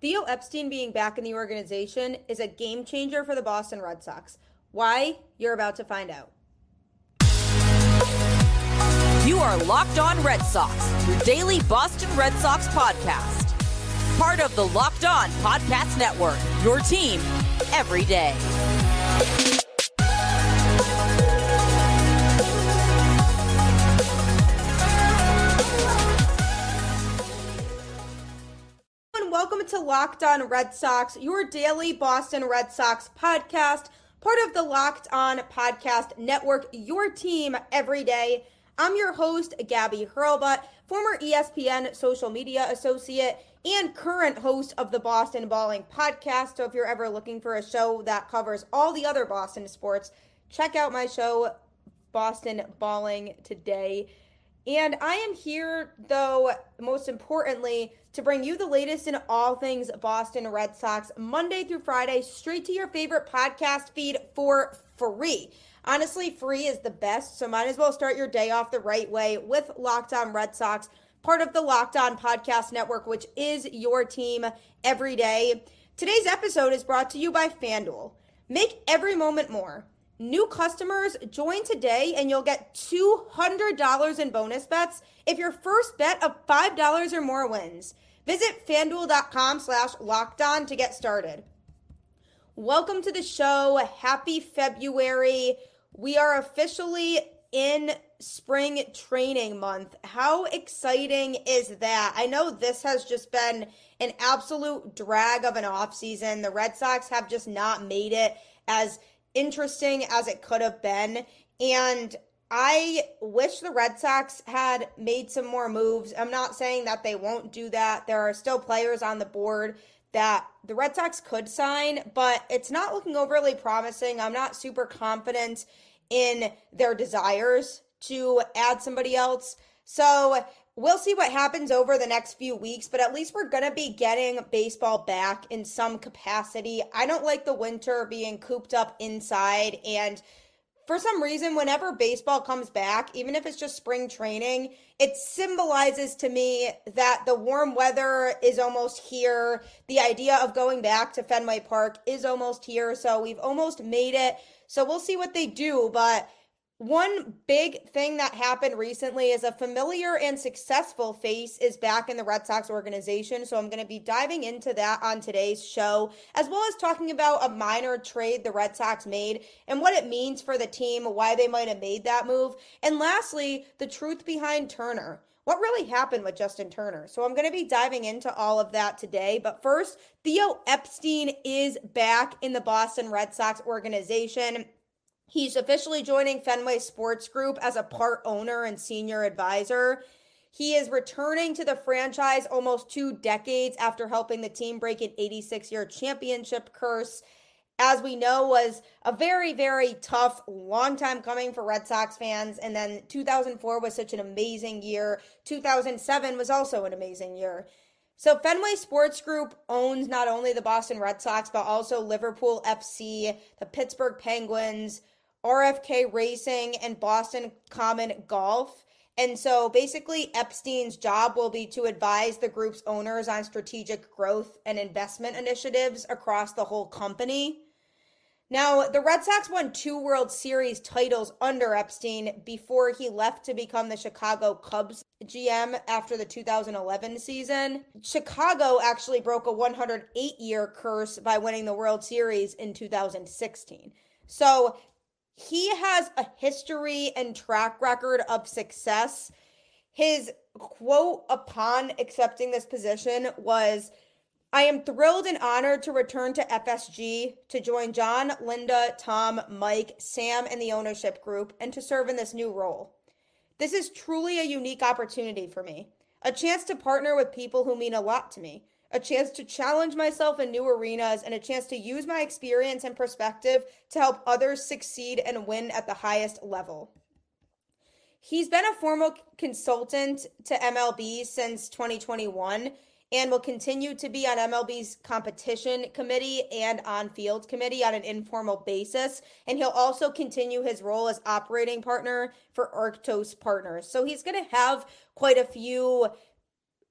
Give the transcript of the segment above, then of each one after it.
Theo Epstein being back in the organization is a game changer for the Boston Red Sox. Why? You're about to find out. You are Locked On Red Sox, your daily Boston Red Sox podcast. Part of the Locked On Podcast Network, your team every day. To Locked On Red Sox, your daily Boston Red Sox podcast, part of the Locked On Podcast Network, your team every day. I'm your host, Gabby Hurlbut, former ESPN social media associate and current host of the Boston Balling podcast. So if you're ever looking for a show that covers all the other Boston sports, check out my show, Boston Balling Today. And I am here, though, most importantly, to bring you the latest in all things Boston Red Sox, Monday through Friday, straight to your favorite podcast feed for free. Honestly, free is the best, so might as well start your day off the right way with Locked On Red Sox, part of the Locked On Podcast Network, which is your team every day. Today's episode is brought to you by FanDuel. Make every moment more. New customers join today and you'll get $200 in bonus bets if your first bet of $5 or more wins. Visit fanduel.com slash locked on to get started. Welcome to the show. Happy February. We are officially in spring training month. How exciting is that? I know this has just been an absolute drag of an offseason. The Red Sox have just not made it as interesting as it could have been. And I wish the Red Sox had made some more moves. I'm not saying that they won't do that. There are still players on the board that the Red Sox could sign, but it's not looking overly promising. I'm not super confident in their desires to add somebody else. So we'll see what happens over the next few weeks, but at least we're going to be getting baseball back in some capacity. I don't like the winter being cooped up inside. And for some reason, whenever baseball comes back, even if it's just spring training, it symbolizes to me that the warm weather is almost here. The idea of going back to Fenway Park is almost here. So we've almost made it. So we'll see what they do. But one big thing that happened recently is a familiar and successful face is back in the Red Sox organization. So I'm going to be diving into that on today's show, as well as talking about a minor trade the Red Sox made and what it means for the team, why they might have made that move. And lastly, the truth behind Turner. What really happened with Justin Turner? So I'm going to be diving into all of that today. But first, Theo Epstein is back in the Boston Red Sox organization. He's officially joining Fenway Sports Group as a part owner and senior advisor. He is returning to the franchise almost two decades after helping the team break an 86 year championship curse. As we know, was a very, very tough, long time coming for Red Sox fans. And then 2004 was such an amazing year. 2007 was also an amazing year. So Fenway Sports Group owns not only the Boston Red Sox, but also Liverpool FC, the Pittsburgh Penguins, RFK Racing, and Boston Common Golf. And so basically, Epstein's job will be to advise the group's owners on strategic growth and investment initiatives across the whole company. Now, the Red Sox won two World Series titles under Epstein before he left to become the Chicago Cubs GM after the 2011 season. Chicago actually broke a 108 year curse by winning the World Series in 2016. So he has a history and track record of success. His quote upon accepting this position was I am thrilled and honored to return to FSG to join John, Linda, Tom, Mike, Sam, and the ownership group and to serve in this new role. This is truly a unique opportunity for me, a chance to partner with people who mean a lot to me a chance to challenge myself in new arenas, and a chance to use my experience and perspective to help others succeed and win at the highest level. He's been a formal consultant to MLB since 2021 and will continue to be on MLB's competition committee and on field committee on an informal basis. And he'll also continue his role as operating partner for Arctos Partners. So he's going to have quite a few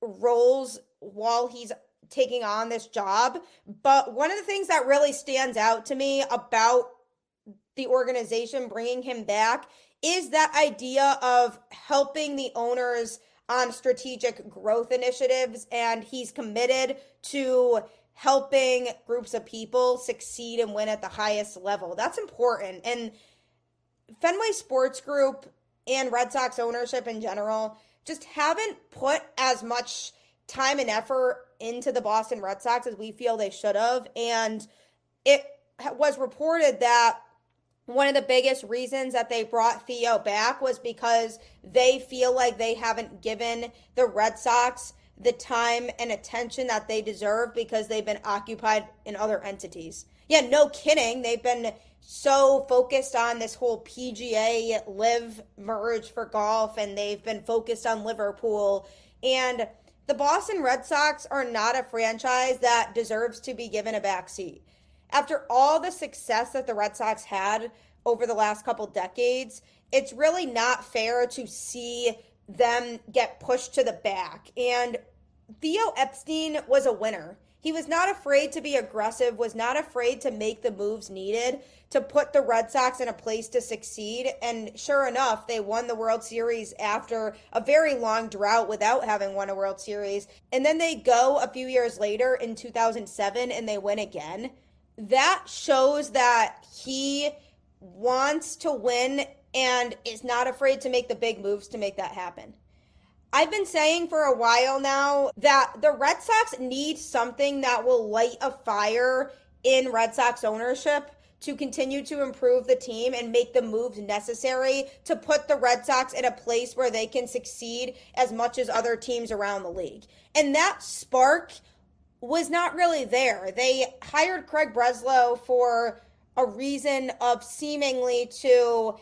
roles while he's taking on this job. But one of the things that really stands out to me about the organization bringing him back is that idea of helping the owners on strategic growth initiatives. And he's committed to helping groups of people succeed and win at the highest level. That's important. And Fenway Sports Group and Red Sox ownership in general just haven't put as much time and effort into the Boston Red Sox as we feel they should have. And it was reported that one of the biggest reasons that they brought Theo back was because they feel like they haven't given the Red Sox the time and attention that they deserve because they've been occupied in other entities. Yeah, no kidding. They've been so focused on this whole PGA LIV merge for golf and they've been focused on Liverpool and the Boston Red Sox are not a franchise that deserves to be given a backseat. After all the success that the Red Sox had over the last couple decades, it's really not fair to see them get pushed to the back. And Theo Epstein was a winner. He was not afraid to be aggressive, was not afraid to make the moves needed to put the Red Sox in a place to succeed. And sure enough, they won the World Series after a very long drought without having won a World Series. And then they go a few years later in 2007 and they win again. That shows that he wants to win and is not afraid to make the big moves to make that happen. I've been saying for a while now that the Red Sox need something that will light a fire in Red Sox ownership to continue to improve the team and make the moves necessary to put the Red Sox in a place where they can succeed as much as other teams around the league. And that spark was not really there. They hired Craig Breslow for a reason of seemingly to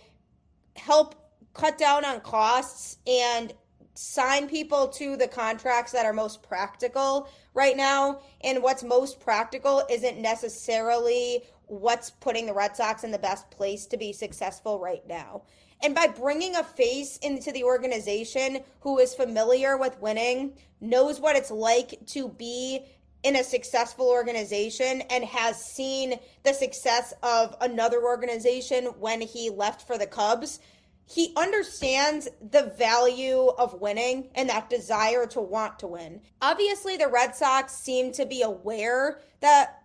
help cut down on costs and sign people to the contracts that are most practical right now. And what's most practical isn't necessarily what's putting the Red Sox in the best place to be successful right now. And by bringing a face into the organization who is familiar with winning, knows what it's like to be in a successful organization, and has seen the success of another organization when he left for the Cubs, he understands the value of winning and that desire to want to win. Obviously, the Red Sox seem to be aware that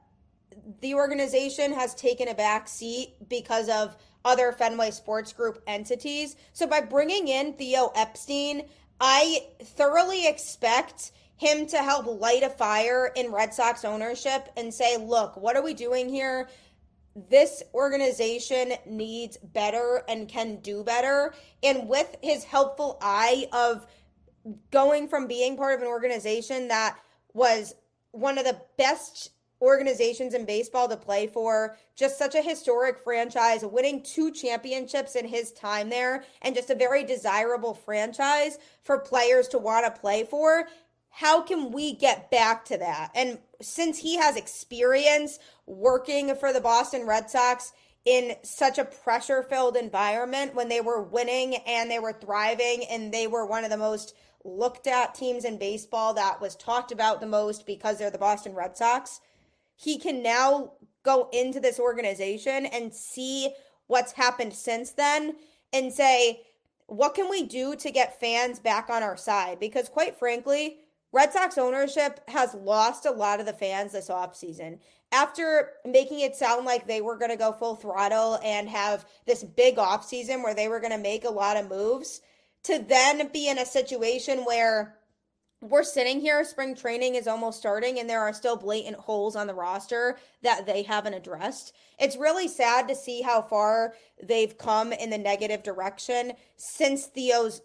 the organization has taken a back seat because of other Fenway Sports Group entities. So by bringing in Theo Epstein, I thoroughly expect him to help light a fire in Red Sox ownership and say, look, what are we doing here? This organization needs better and can do better. And with his helpful eye of going from being part of an organization that was one of the best organizations in baseball to play for, just such a historic franchise, winning two championships in his time there, and just a very desirable franchise for players to want to play for how can we get back to that? And since he has experience working for the Boston Red Sox in such a pressure filled environment when they were winning and they were thriving and they were one of the most looked at teams in baseball that was talked about the most because they're the Boston Red Sox, he can now go into this organization and see what's happened since then and say, what can we do to get fans back on our side? Because quite frankly, Red Sox ownership has lost a lot of the fans this offseason. After making it sound like they were going to go full throttle and have this big offseason where they were going to make a lot of moves, to then be in a situation where we're sitting here, spring training is almost starting, and there are still blatant holes on the roster that they haven't addressed. It's really sad to see how far they've come in the negative direction since Theo's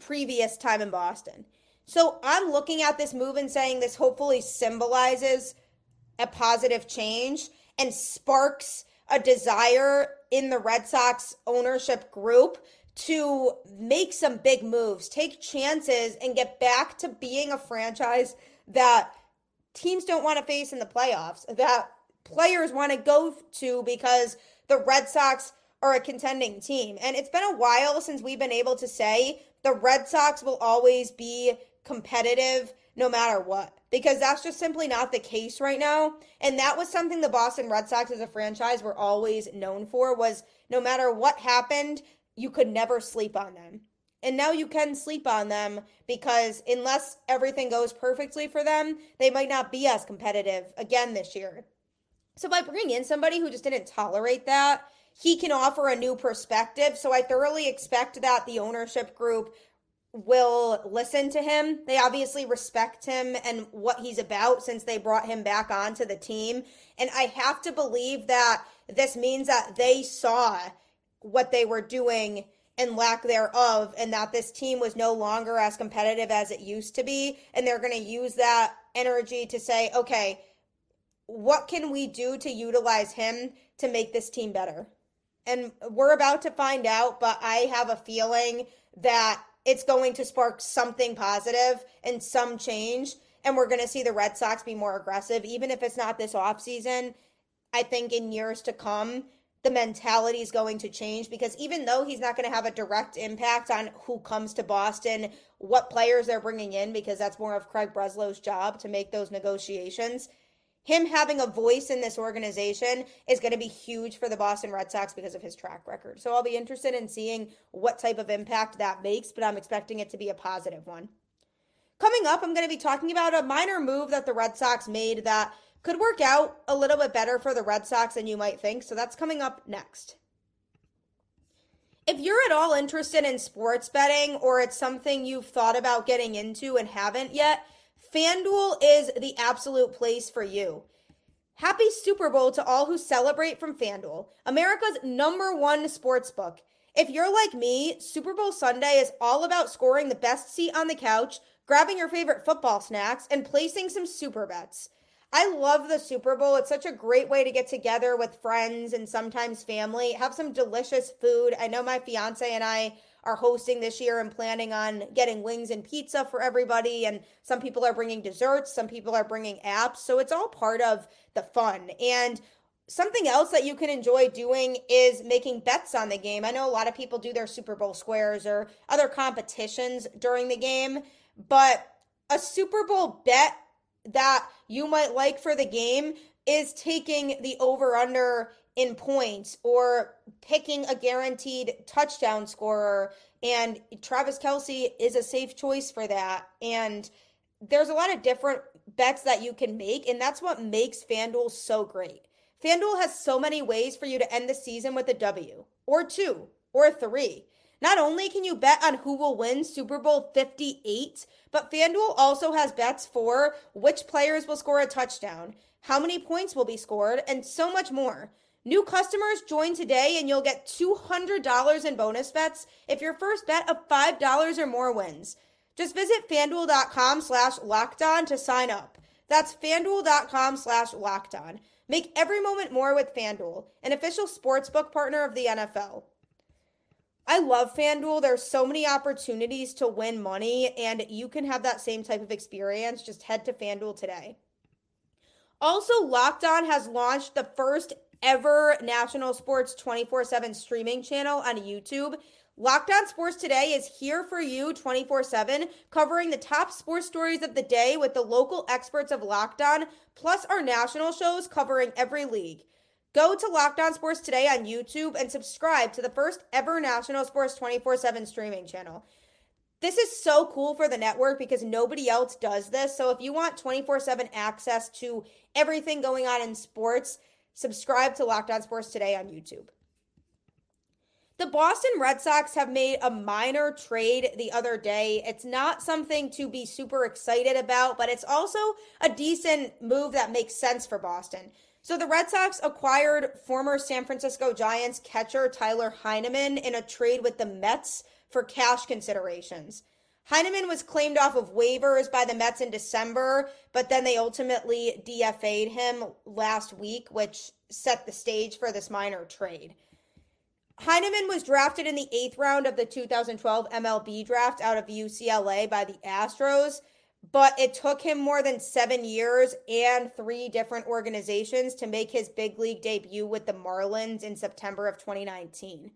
previous time in Boston. So I'm looking at this move and saying this hopefully symbolizes a positive change and sparks a desire in the Red Sox ownership group to make some big moves, take chances, and get back to being a franchise that teams don't want to face in the playoffs, that players want to go to because the Red Sox are a contending team. And it's been a while since we've been able to say the Red Sox will always be competitive no matter what. Because that's just simply not the case right now. And that was something the Boston Red Sox as a franchise were always known for was no matter what happened you could never sleep on them. And now you can sleep on them because unless everything goes perfectly for them they might not be as competitive again this year. So by bringing in somebody who just didn't tolerate that he can offer a new perspective. So i thoroughly expect that the ownership group will listen to him. They obviously respect him and what he's about since they brought him back onto the team. And I have to believe that this means that they saw what they were doing and lack thereof, and that this team was no longer as competitive as it used to be. And they're going to use that energy to say, okay, what can we do to utilize him to make this team better? And we're about to find out, but I have a feeling that it's going to spark something positive and some change. And we're going to see the Red Sox be more aggressive, even if it's not this offseason. I think in years to come, the mentality is going to change because even though he's not going to have a direct impact on who comes to Boston, what players they're bringing in, because that's more of Craig Breslow's job to make those negotiations him having a voice in this organization is going to be huge for the Boston Red Sox because of his track record. So I'll be interested in seeing what type of impact that makes, but I'm expecting it to be a positive one. Coming up, I'm going to be talking about a minor move that the Red Sox made that could work out a little bit better for the Red Sox than you might think. So that's coming up next. If you're at all interested in sports betting or it's something you've thought about getting into and haven't yet, FanDuel is the absolute place for you. Happy Super Bowl to all who celebrate from FanDuel, America's number one sports book. If you're like me, Super Bowl Sunday is all about scoring the best seat on the couch, grabbing your favorite football snacks, and placing some super bets. I love the Super Bowl. It's such a great way to get together with friends and sometimes family, have some delicious food. I know my fiance and I are hosting this year and planning on getting wings and pizza for everybody. And some people are bringing desserts, some people are bringing apps. So it's all part of the fun. And something else that you can enjoy doing is making bets on the game. I know a lot of people do their Super Bowl squares or other competitions during the game, but a Super Bowl bet that you might like for the game is taking the over under in points or picking a guaranteed touchdown scorer. And Travis Kelce is a safe choice for that. And there's a lot of different bets that you can make, and that's what makes FanDuel so great. FanDuel has so many ways for you to end the season with a W, or two, or three. Not only can you bet on who will win Super Bowl 58, but FanDuel also has bets for which players will score a touchdown, how many points will be scored, and so much more. New customers join today and you'll get $200 in bonus bets if your first bet of $5 or more wins. Just visit fanduel.com slash locked on to sign up. That's fanduel.com slash locked on. Make every moment more with FanDuel, an official sportsbook partner of the NFL. I love FanDuel. There's so many opportunities to win money, and you can have that same type of experience. Just head to FanDuel today. Also, Locked On has launched the first ever national sports 24 7 streaming channel on YouTube. Locked On Sports Today is here for you 24 7, covering the top sports stories of the day with the local experts of Locked On, plus our national shows covering every league. Go to Locked On Sports Today on YouTube and subscribe to the first ever national sports 24 7 streaming channel. This is so cool for the network because nobody else does this. So if you want 24 7 access to everything going on in sports, Subscribe to Locked On Sports today on YouTube. The Boston Red Sox have made a minor trade the other day. It's not something to be super excited about, but it's also a decent move that makes sense for Boston. So the Red Sox acquired former San Francisco Giants catcher Tyler Heineman in a trade with the Mets for cash considerations. Heineman was claimed off of waivers by the Mets in December, but then they ultimately DFA'd him last week, which set the stage for this minor trade. Heineman was drafted in the eighth round of the 2012 MLB draft out of UCLA by the Astros, but it took him more than seven years and three different organizations to make his big league debut with the Marlins in September of 2019.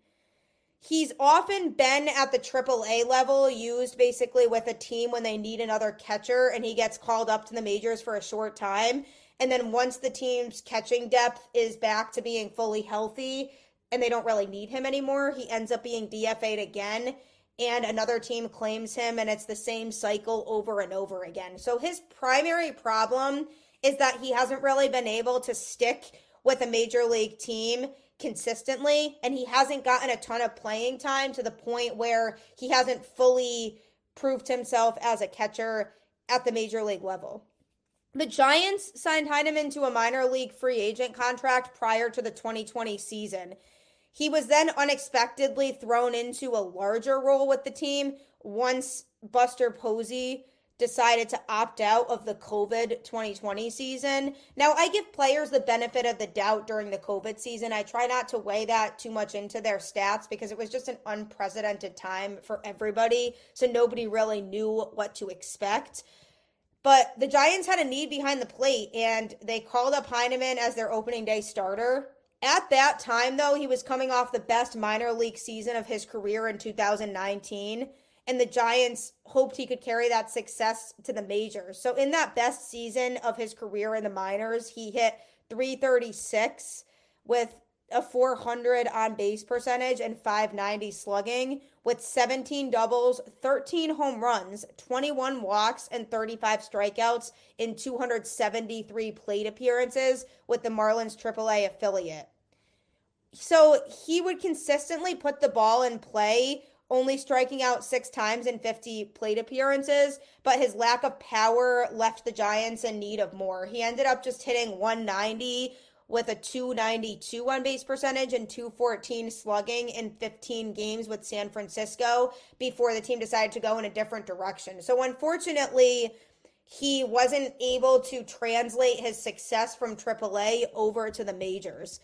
He's often been at the AAA level, used basically with a team when they need another catcher, and he gets called up to the majors for a short time. And then once the team's catching depth is back to being fully healthy and they don't really need him anymore, he ends up being DFA'd again. And another team claims him, and it's the same cycle over and over again. So his primary problem is that he hasn't really been able to stick with a major league team consistently, and he hasn't gotten a ton of playing time to the point where he hasn't fully proved himself as a catcher at the major league level. The Giants signed Heineman to a minor league free agent contract prior to the 2020 season. He was then unexpectedly thrown into a larger role with the team once Buster Posey decided to opt out of the COVID 2020 season. Now, I give players the benefit of the doubt during the COVID season. I try not to weigh that too much into their stats because it was just an unprecedented time for everybody. So nobody really knew what to expect. But the Giants had a need behind the plate and they called up Heineman as their opening day starter. At that time, though, he was coming off the best minor league season of his career in 2019 and the Giants hoped he could carry that success to the majors. So in that best season of his career in the minors, he hit 336 with a 400 on base percentage and 590 slugging with 17 doubles, 13 home runs, 21 walks, and 35 strikeouts in 273 plate appearances with the Marlins AAA affiliate. So he would consistently put the ball in play only striking out six times in 50 plate appearances, but his lack of power left the Giants in need of more. He ended up just hitting 190 with a 292 on base percentage and 214 slugging in 15 games with San Francisco before the team decided to go in a different direction. So, unfortunately, he wasn't able to translate his success from AAA over to the majors.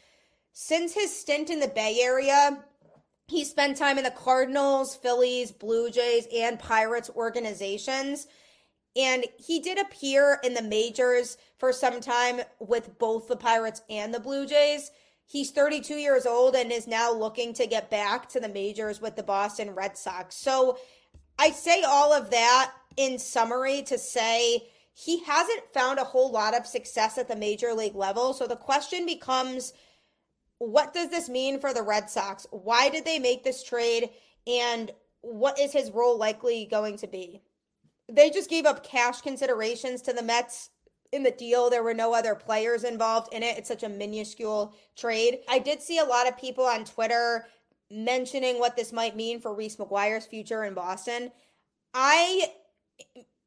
Since his stint in the Bay Area, he spent time in the Cardinals, Phillies, Blue Jays, and Pirates organizations. And he did appear in the majors for some time with both the Pirates and the Blue Jays. He's 32 years old and is now looking to get back to the majors with the Boston Red Sox. So I say all of that in summary to say he hasn't found a whole lot of success at the major league level. So the question becomes what does this mean for the Red Sox? Why did they make this trade? And what is his role likely going to be? They just gave up cash considerations to the Mets in the deal. There were no other players involved in it. It's such a minuscule trade. I did see a lot of people on Twitter mentioning what this might mean for Reese McGuire's future in Boston. I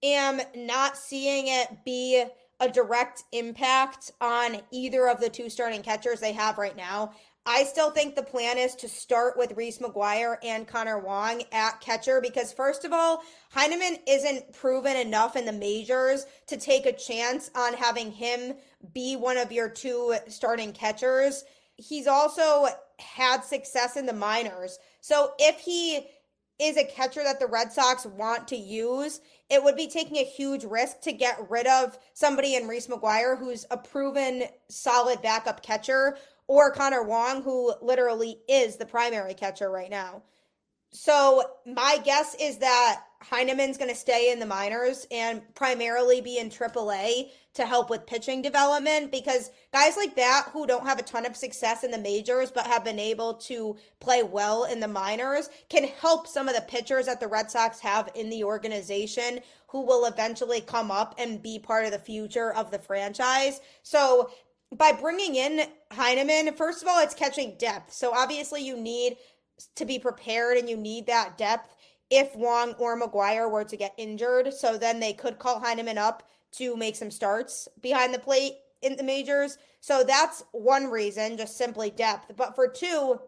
am not seeing it be a direct impact on either of the two starting catchers they have right now. I still think the plan is to start with Reese McGuire and Connor Wong at catcher because, first of all, Heineman isn't proven enough in the majors to take a chance on having him be one of your two starting catchers. He's also had success in the minors. So if he is a catcher that the Red Sox want to use, it would be taking a huge risk to get rid of somebody in Reese McGuire who's a proven solid backup catcher or Connor Wong who literally is the primary catcher right now. So my guess is that Heineman's going to stay in the minors and primarily be in AAA to help with pitching development because guys like that who don't have a ton of success in the majors but have been able to play well in the minors can help some of the pitchers that the Red Sox have in the organization who will eventually come up and be part of the future of the franchise. So by bringing in Heineman, first of all, it's catching depth. So obviously you need to be prepared and you need that depth if Wong or McGuire were to get injured. So then they could call Heineman up to make some starts behind the plate in the majors. So that's one reason, just simply depth. But for two,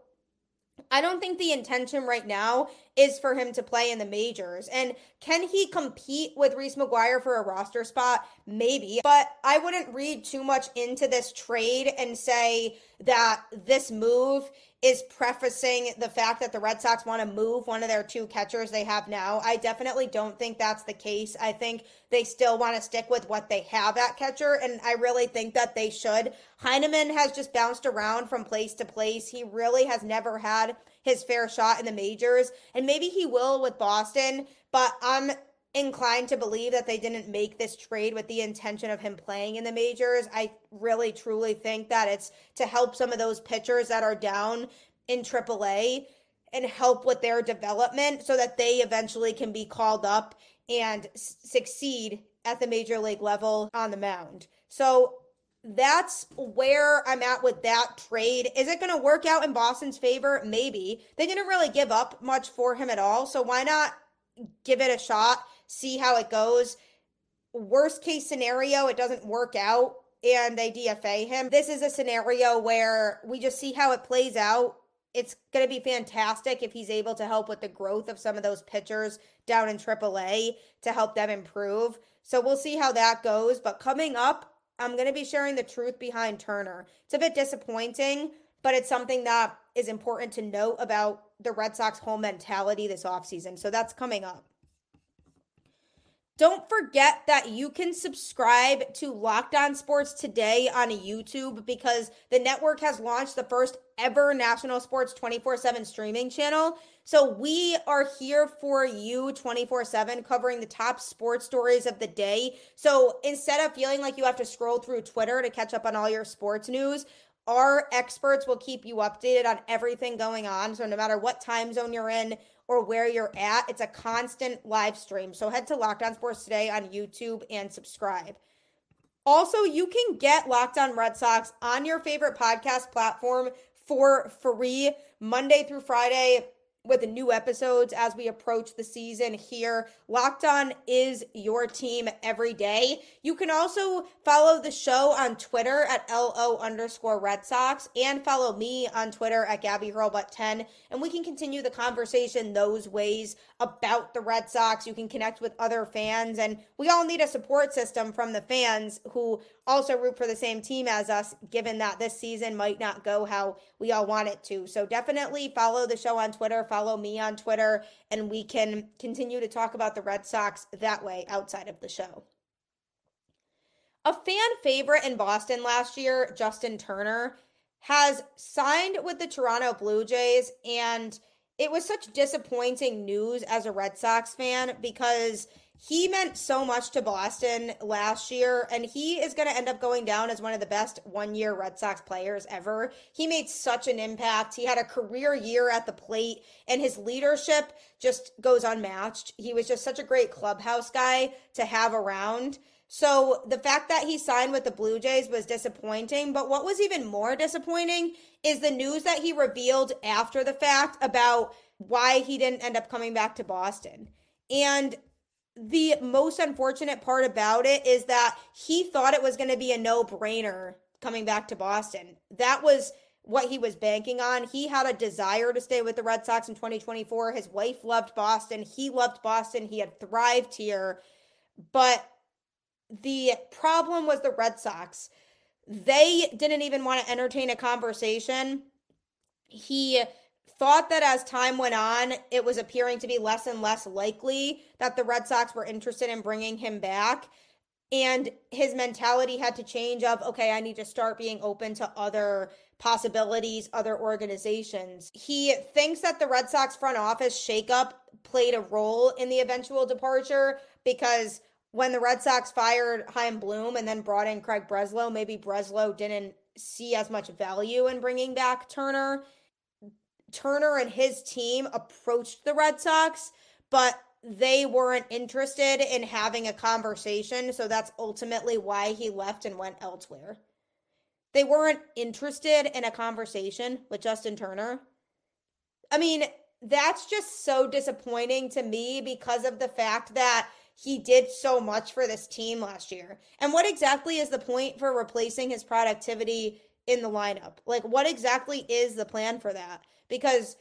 I don't think the intention right now is for him to play in the majors. And can he compete with Reese McGuire for a roster spot? Maybe. But I wouldn't read too much into this trade and say that this move is prefacing the fact that the Red Sox want to move one of their two catchers they have now. I definitely don't think that's the case. I think they still want to stick with what they have at catcher, and I really think that they should. Heineman has just bounced around from place to place. He really has never had his fair shot in the majors. And maybe he will with Boston, but I'm inclined to believe that they didn't make this trade with the intention of him playing in the majors. I really truly think that it's to help some of those pitchers that are down in AAA and help with their development so that they eventually can be called up and succeed at the major league level on the mound. So that's where I'm at with that trade. Is it going to work out in Boston's favor? Maybe. They didn't really give up much for him at all. So why not give it a shot, see how it goes? Worst case scenario, it doesn't work out and they DFA him. This is a scenario where we just see how it plays out. It's going to be fantastic if he's able to help with the growth of some of those pitchers down in AAA to help them improve. So we'll see how that goes. But coming up, I'm going to be sharing the truth behind Turner. It's a bit disappointing, but it's something that is important to note about the Red Sox whole mentality this offseason. So that's coming up. Don't forget that you can subscribe to Locked On Sports today on YouTube because the network has launched the first ever national sports 24 7 streaming channel. So we are here for you 24 7, covering the top sports stories of the day. So instead of feeling like you have to scroll through Twitter to catch up on all your sports news, our experts will keep you updated on everything going on. So no matter what time zone you're in, or where you're at. It's a constant live stream. So head to Locked On Sports Today on YouTube and subscribe. Also, you can get Locked On Red Sox on your favorite podcast platform for free Monday through Friday with the new episodes as we approach the season here. Locked On is your team every day. You can also follow the show on Twitter at LO underscore Red Sox and follow me on Twitter at Gabby Hurlbut10. And we can continue the conversation those ways about the Red Sox. You can connect with other fans. And we all need a support system from the fans who also root for the same team as us, given that this season might not go how we all want it to. So definitely follow the show on Twitter, follow me on Twitter, and we can continue to talk about the Red Sox that way outside of the show. A fan favorite in Boston last year, Justin Turner, has signed with the Toronto Blue Jays, and it was such disappointing news as a Red Sox fan because he meant so much to Boston last year, and he is going to end up going down as one of the best one year Red Sox players ever. He made such an impact. He had a career year at the plate, and his leadership just goes unmatched. He was just such a great clubhouse guy to have around. So the fact that he signed with the Blue Jays was disappointing. But what was even more disappointing is the news that he revealed after the fact about why he didn't end up coming back to Boston. And the most unfortunate part about it is that he thought it was going to be a no brainer coming back to Boston. That was what he was banking on. He had a desire to stay with the Red Sox in 2024. His wife loved Boston. He loved Boston. He had thrived here. But the problem was the Red Sox. They didn't even want to entertain a conversation. He thought that as time went on, it was appearing to be less and less likely that the Red Sox were interested in bringing him back. And his mentality had to change of, okay, I need to start being open to other possibilities, other organizations. He thinks that the Red Sox front office shakeup played a role in the eventual departure because when the Red Sox fired Chaim Bloom and then brought in Craig Breslow, maybe Breslow didn't see as much value in bringing back Turner Turner and his team approached the Red Sox, but they weren't interested in having a conversation. So that's ultimately why he left and went elsewhere. They weren't interested in a conversation with Justin Turner. I mean, that's just so disappointing to me because of the fact that he did so much for this team last year. And what exactly is the point for replacing his productivity in the lineup? Like, what exactly is the plan for that? because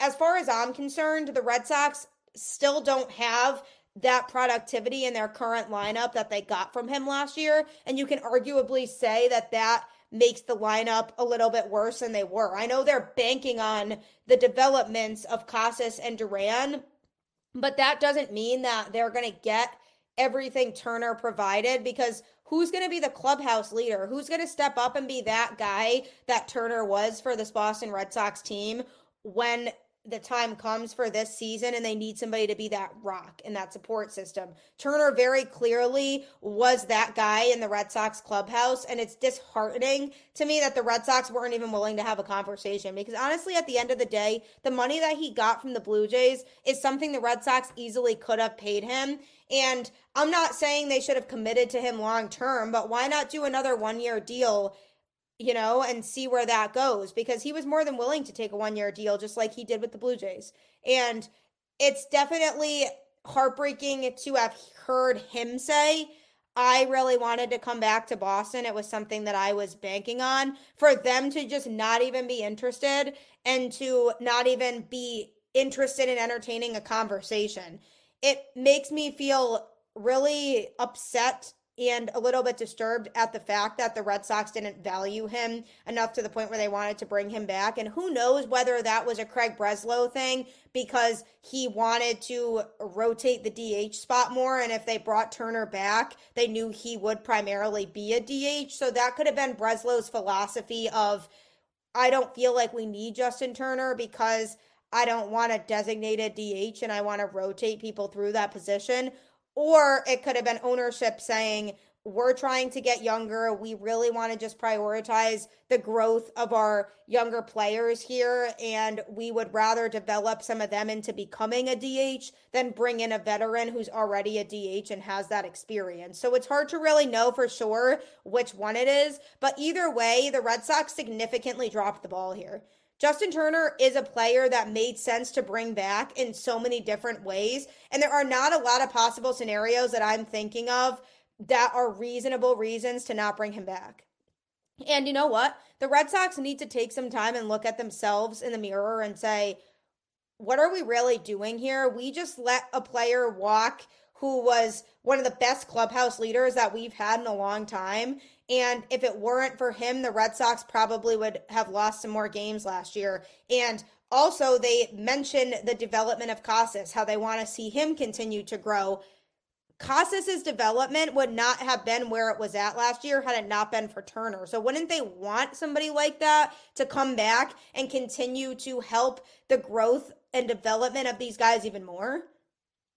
as far as I'm concerned, the Red Sox still don't have that productivity in their current lineup that they got from him last year. And you can arguably say that that makes the lineup a little bit worse than they were. I know they're banking on the developments of Casas and Duran, but that doesn't mean that they're going to get everything Turner provided because who's going to be the clubhouse leader? Who's going to step up and be that guy that Turner was for this Boston Red Sox team when the time comes for this season and they need somebody to be that rock in that support system. Turner very clearly was that guy in the Red Sox clubhouse. And it's disheartening to me that the Red Sox weren't even willing to have a conversation because honestly, at the end of the day, the money that he got from the Blue Jays is something the Red Sox easily could have paid him. And I'm not saying they should have committed to him long term, but why not do another one year deal? You know, and see where that goes because he was more than willing to take a one year deal, just like he did with the Blue Jays. And it's definitely heartbreaking to have heard him say, I really wanted to come back to Boston. It was something that I was banking on. For them to just not even be interested and to not even be interested in entertaining a conversation, it makes me feel really upset and a little bit disturbed at the fact that the Red Sox didn't value him enough to the point where they wanted to bring him back. And who knows whether that was a Craig Breslow thing because he wanted to rotate the DH spot more. And if they brought Turner back, they knew he would primarily be a DH. So that could have been Breslow's philosophy of, I don't feel like we need Justin Turner because I don't want a designated DH and I want to rotate people through that position. Or it could have been ownership saying, we're trying to get younger. We really want to just prioritize the growth of our younger players here. And we would rather develop some of them into becoming a DH than bring in a veteran who's already a DH and has that experience. So it's hard to really know for sure which one it is. But either way, the Red Sox significantly dropped the ball here. Justin Turner is a player that made sense to bring back in so many different ways. And there are not a lot of possible scenarios that I'm thinking of that are reasonable reasons to not bring him back. And you know what? The Red Sox need to take some time and look at themselves in the mirror and say, what are we really doing here? We just let a player walk who was one of the best clubhouse leaders that we've had in a long time. And if it weren't for him, the Red Sox probably would have lost some more games last year. And also, they mentioned the development of Casas, how they want to see him continue to grow. Casas's development would not have been where it was at last year had it not been for Turner. So wouldn't they want somebody like that to come back and continue to help the growth and development of these guys even more?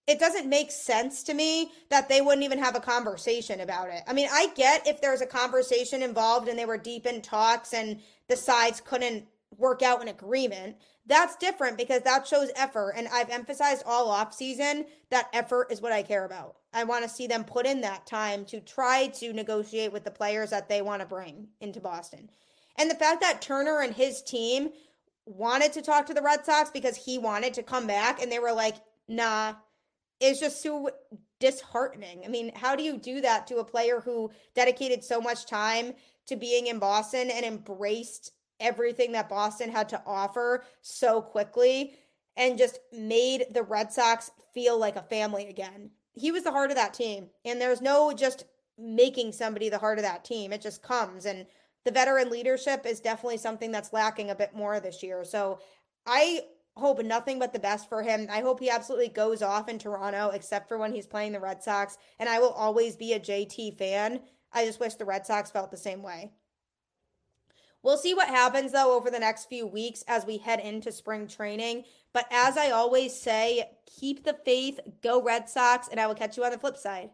It doesn't make sense to me that they wouldn't even have a conversation about it. I mean, I get if there's a conversation involved and they were deep in talks and the sides couldn't work out an agreement. That's different because that shows effort. And I've emphasized all off season that effort is what I care about. I want to see them put in that time to try to negotiate with the players that they want to bring into Boston. And the fact that Turner and his team wanted to talk to the Red Sox because he wanted to come back and they were like, nah, is just so disheartening. I mean, how do you do that to a player who dedicated so much time to being in Boston and embraced everything that Boston had to offer so quickly and just made the Red Sox feel like a family again? He was the heart of that team. And there's no just making somebody the heart of that team. It just comes and the veteran leadership is definitely something that's lacking a bit more this year. So I hope nothing but the best for him. I hope he absolutely goes off in Toronto, except for when he's playing the Red Sox. And I will always be a JT fan. I just wish the Red Sox felt the same way. We'll see what happens, though, over the next few weeks as we head into spring training. But as I always say, keep the faith, go Red Sox, and I will catch you on the flip side.